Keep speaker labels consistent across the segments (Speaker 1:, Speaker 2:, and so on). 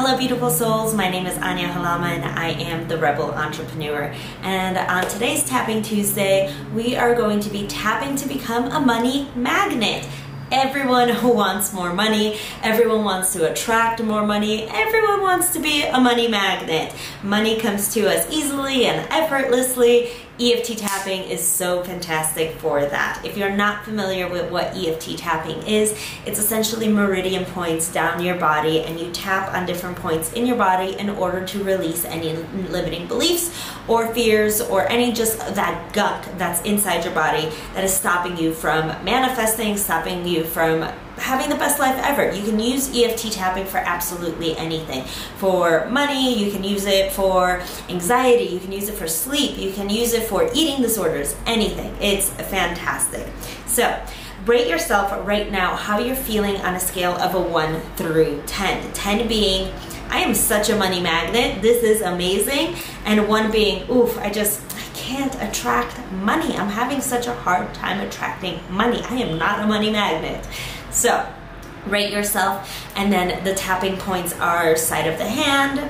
Speaker 1: Hello, beautiful souls. My name is Ania Halama and I am the Rebel Entrepreneur. And on today's Tapping Tuesday, we are going to be tapping to become a money magnet. Everyone who wants more money. Everyone wants to attract more money. Everyone wants to be a money magnet. Money comes to us easily and effortlessly. EFT tapping is so fantastic for that. If you're not familiar with what EFT tapping is, it's essentially meridian points down your body and you tap on different points in your body in order to release any limiting beliefs or fears or any just that gunk that's inside your body that is stopping you from manifesting, stopping you from having the best life ever. You can use EFT tapping for absolutely anything. For money, you can use it for anxiety, you can use it for sleep, you can use it for eating disorders, anything. It's fantastic. So, rate yourself right now how you're feeling on a scale of a 1 through 10. 10 being I am such a money magnet. This is amazing. And one being, oof, I just I can't attract money. I'm having such a hard time attracting money. I am not a money magnet. So rate yourself and then the tapping points are side of the hand,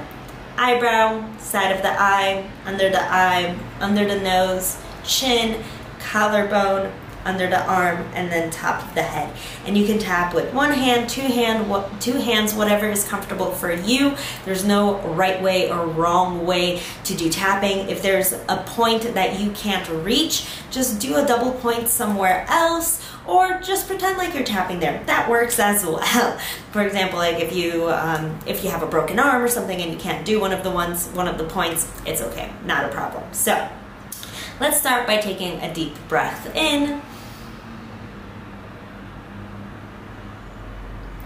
Speaker 1: eyebrow, side of the eye, under the eye, under the nose, chin, collarbone, under the arm, and then top of the head. And you can tap with one hand, two hand, two hands, whatever is comfortable for you. There's no right way or wrong way to do tapping. If there's a point that you can't reach, just do a double point somewhere else or just pretend like you're tapping there. That works as well. For example, like if you um, if you have a broken arm or something and you can't do one of the ones one of the points, it's okay, not a problem. So let's start by taking a deep breath in.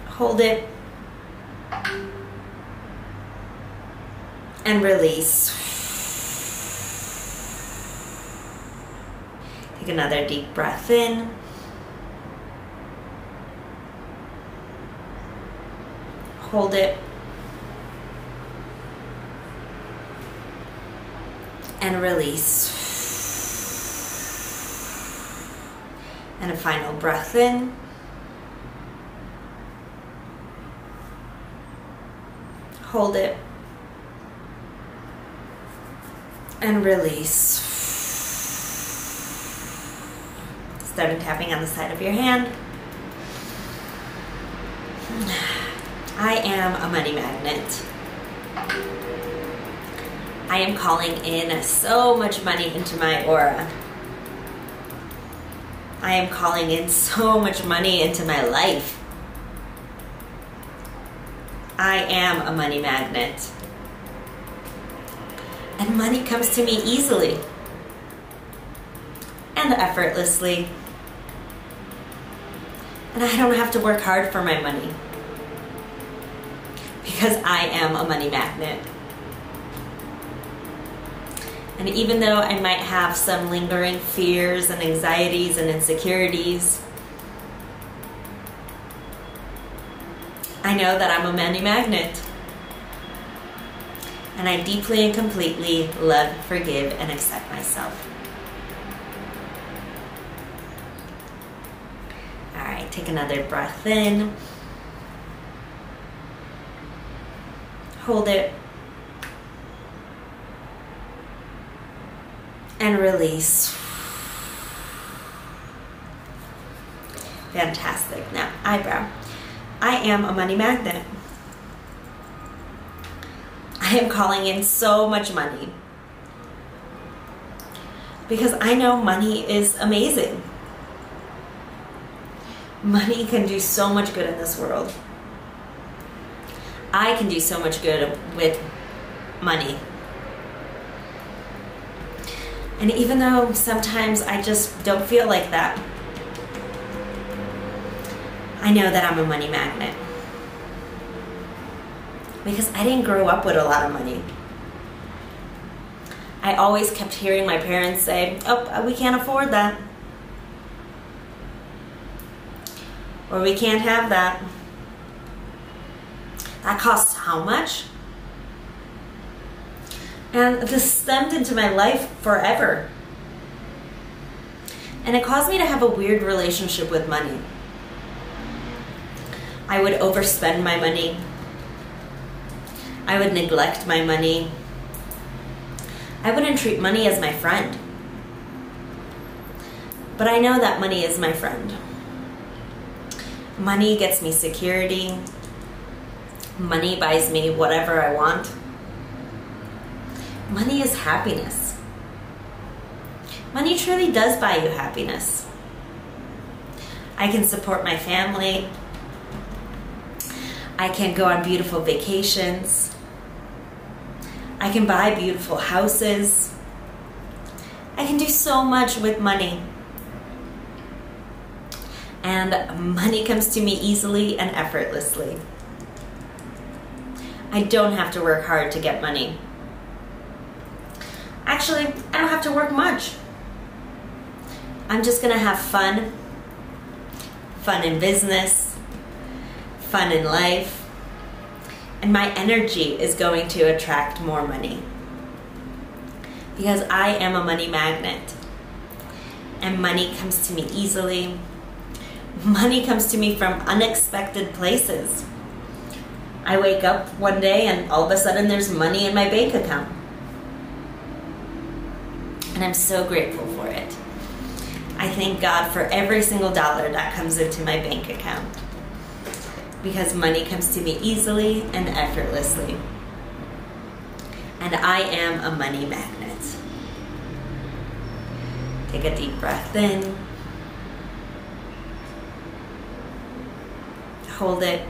Speaker 1: Hold it. And release. Take another deep breath in. hold it, and release. And a final breath in. Hold it. And release. Starting tapping on the side of your hand. I am a money magnet. I am calling in so much money into my aura. I am calling in so much money into my life. I am a money magnet. And money comes to me easily and effortlessly. And I don't have to work hard for my money because I am a money magnet. And even though I might have some lingering fears and anxieties and insecurities, I know that I'm a money magnet. And I deeply and completely love, forgive, and accept myself. All right, take another breath in. hold it, and release. Fantastic. Now, eyebrow. I am a money magnet. I am calling in so much money because I know money is amazing. Money can do so much good in this world. I can do so much good with money. And even though sometimes I just don't feel like that, I know that I'm a money magnet. Because I didn't grow up with a lot of money. I always kept hearing my parents say, oh, we can't afford that. Or we can't have that. That costs how much? And this stemmed into my life forever. And it caused me to have a weird relationship with money. I would overspend my money. I would neglect my money. I wouldn't treat money as my friend. But I know that money is my friend. Money gets me security. Money buys me whatever I want. Money is happiness. Money truly does buy you happiness. I can support my family. I can go on beautiful vacations. I can buy beautiful houses. I can do so much with money. And money comes to me easily and effortlessly. I don't have to work hard to get money. Actually, I don't have to work much. I'm just gonna have fun. Fun in business, fun in life, and my energy is going to attract more money. Because I am a money magnet. And money comes to me easily. Money comes to me from unexpected places. I wake up one day and all of a sudden there's money in my bank account. And I'm so grateful for it. I thank God for every single dollar that comes into my bank account because money comes to me easily and effortlessly. And I am a money magnet. Take a deep breath in. Hold it.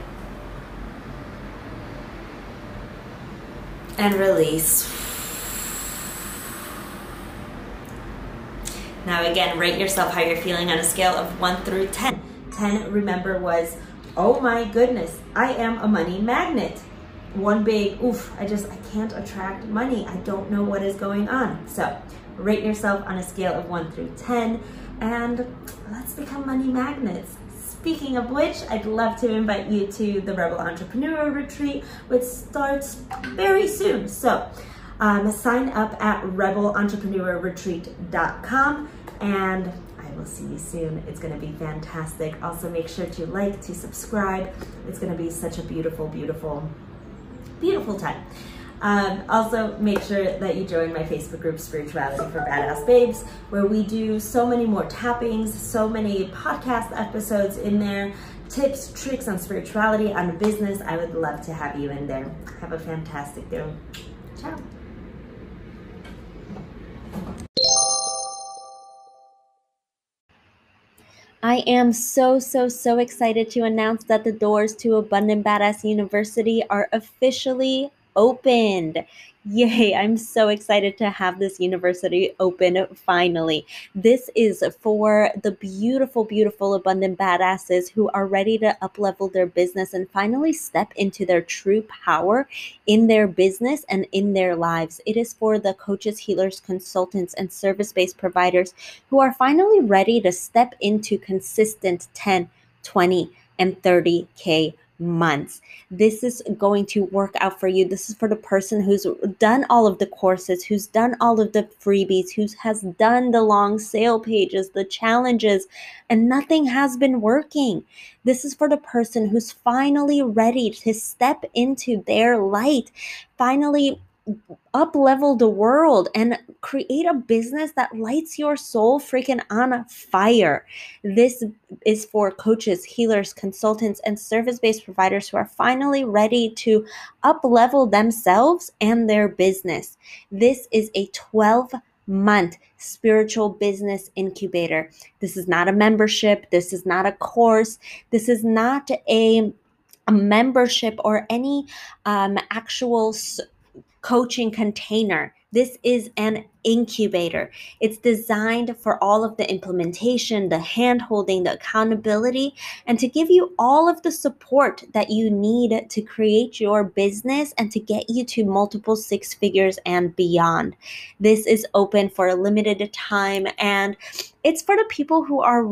Speaker 1: And release. Now again, rate yourself how you're feeling on a scale of 1 through 10. 10, remember, was oh my goodness, I am a money magnet. One big, oof, I just, I can't attract money. I don't know what is going on. So rate yourself on a scale of one through 10 and let's become money magnets. Speaking of which, I'd love to invite you to the Rebel Entrepreneur Retreat, which starts very soon. So um, sign up at rebelentrepreneurretreat.com and I will see you soon. It's going to be fantastic. Also, make sure to like, to subscribe. It's going to be such a beautiful, beautiful, beautiful time. Um, also, make sure that you join my Facebook group, Spirituality for Badass Babes, where we do so many more tappings, so many podcast episodes in there, tips, tricks on spirituality, on business. I would love to have you in there. Have a fantastic day. Ciao. I am so, so, so excited to announce that the doors to Abundant Badass University are officially opened. Yay, I'm so excited to have this university open finally. This is for the beautiful, beautiful, abundant badasses who are ready to uplevel their business and finally step into their true power in their business and in their lives. It is for the coaches, healers, consultants, and service based providers who are finally ready to step into consistent 10, 20, and 30K months. This is going to work out for you. This is for the person who's done all of the courses, who's done all of the freebies, who has done the long sale pages, the challenges, and nothing has been working. This is for the person who's finally ready to step into their light, finally up level the world and create a business that lights your soul freaking on fire. This is for coaches, healers, consultants, and service based providers who are finally ready to up level themselves and their business. This is a 12 month spiritual business incubator. This is not a membership. This is not a course. This is not a a membership or any um, actual coaching container. This is an incubator. It's designed for all of the implementation, the handholding, the accountability, and to give you all of the support that you need to create your business and to get you to multiple six figures and beyond. This is open for a limited time and it's for the people who are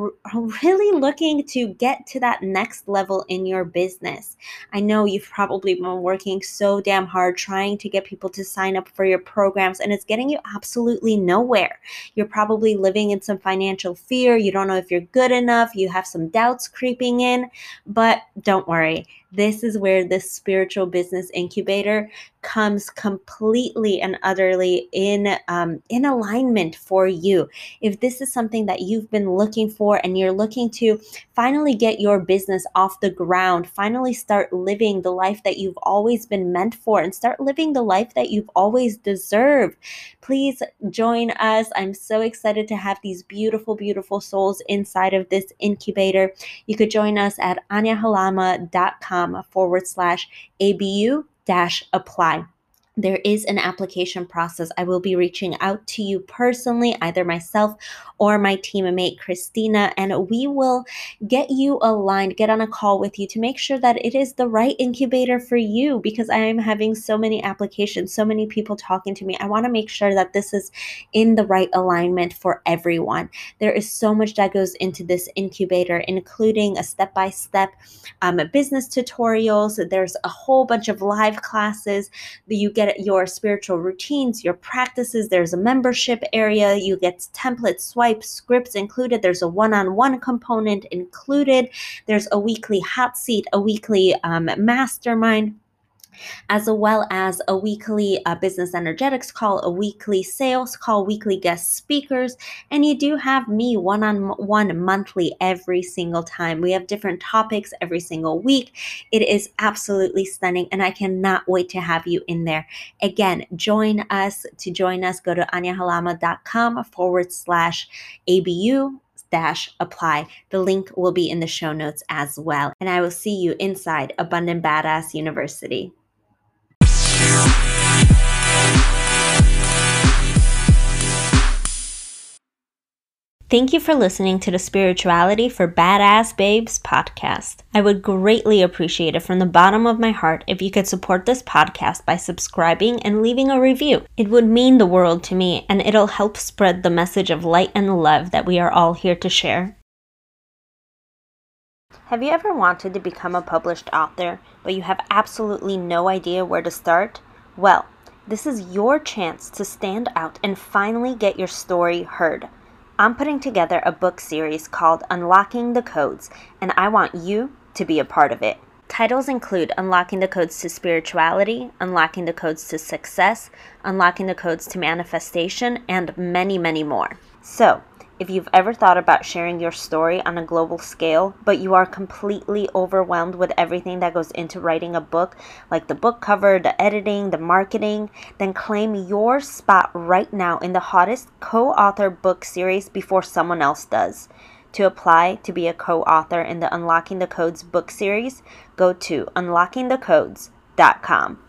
Speaker 1: really looking to get to that next level in your business. I know you've probably been working so damn hard trying to get people to sign up for your programs, and it's getting you absolutely nowhere. You're probably living in some financial fear. You don't know if you're good enough. You have some doubts creeping in, but don't worry This is where the spiritual business incubator comes completely and utterly in um, in alignment for you. If this is something that you've been looking for and you're looking to finally get your business off the ground, finally start living the life that you've always been meant for, and start living the life that you've always deserved, please join us. I'm so excited to have these beautiful, beautiful souls inside of this incubator. You could join us at aniahalama.com Um, forward slash ABU dash apply there is an application process. I will be reaching out to you personally, either myself or my teammate Christina, and we will get you aligned, get on a call with you to make sure that it is the right incubator for you because I am having so many applications, so many people talking to me. I want to make sure that this is in the right alignment for everyone. There is so much that goes into this incubator, including a step by step business tutorials. There's a whole bunch of live classes that you get your spiritual routines, your practices. There's a membership area. You get templates, swipes, scripts included. There's a one on one component included. There's a weekly hot seat, a weekly um, mastermind as well as a weekly uh, business energetics call, a weekly sales call, weekly guest speakers, and you do have me one on one monthly every single time. We have different topics every single week. It is absolutely stunning, and I cannot wait to have you in there. Again, join us. To join us, go to aniahalama.com forward slash ABU dash apply. The link will be in the show notes as well. And I will see you inside Abundant Badass University. Thank you for listening to the Spirituality for Badass Babes podcast. I would greatly appreciate it from the bottom of my heart if you could support this podcast by subscribing and leaving a review. It would mean the world to me and it'll help spread the message of light and love that we are all here to share. Have you ever wanted to become a published author, but you have absolutely no idea where to start? Well, this is your chance to stand out and finally get your story heard. I'm putting together a book series called Unlocking the Codes, and I want you to be a part of it. Titles include Unlocking the Codes to Spirituality, Unlocking the Codes to Success, Unlocking the Codes to Manifestation, and many, many more. So, if you've ever thought about sharing your story on a global scale, but you are completely overwhelmed with everything that goes into writing a book, like the book cover, the editing, the marketing, then claim your spot right now in the hottest co author book series before someone else does. To apply to be a co author in the Unlocking the Codes book series, go to unlockingthecodes.com.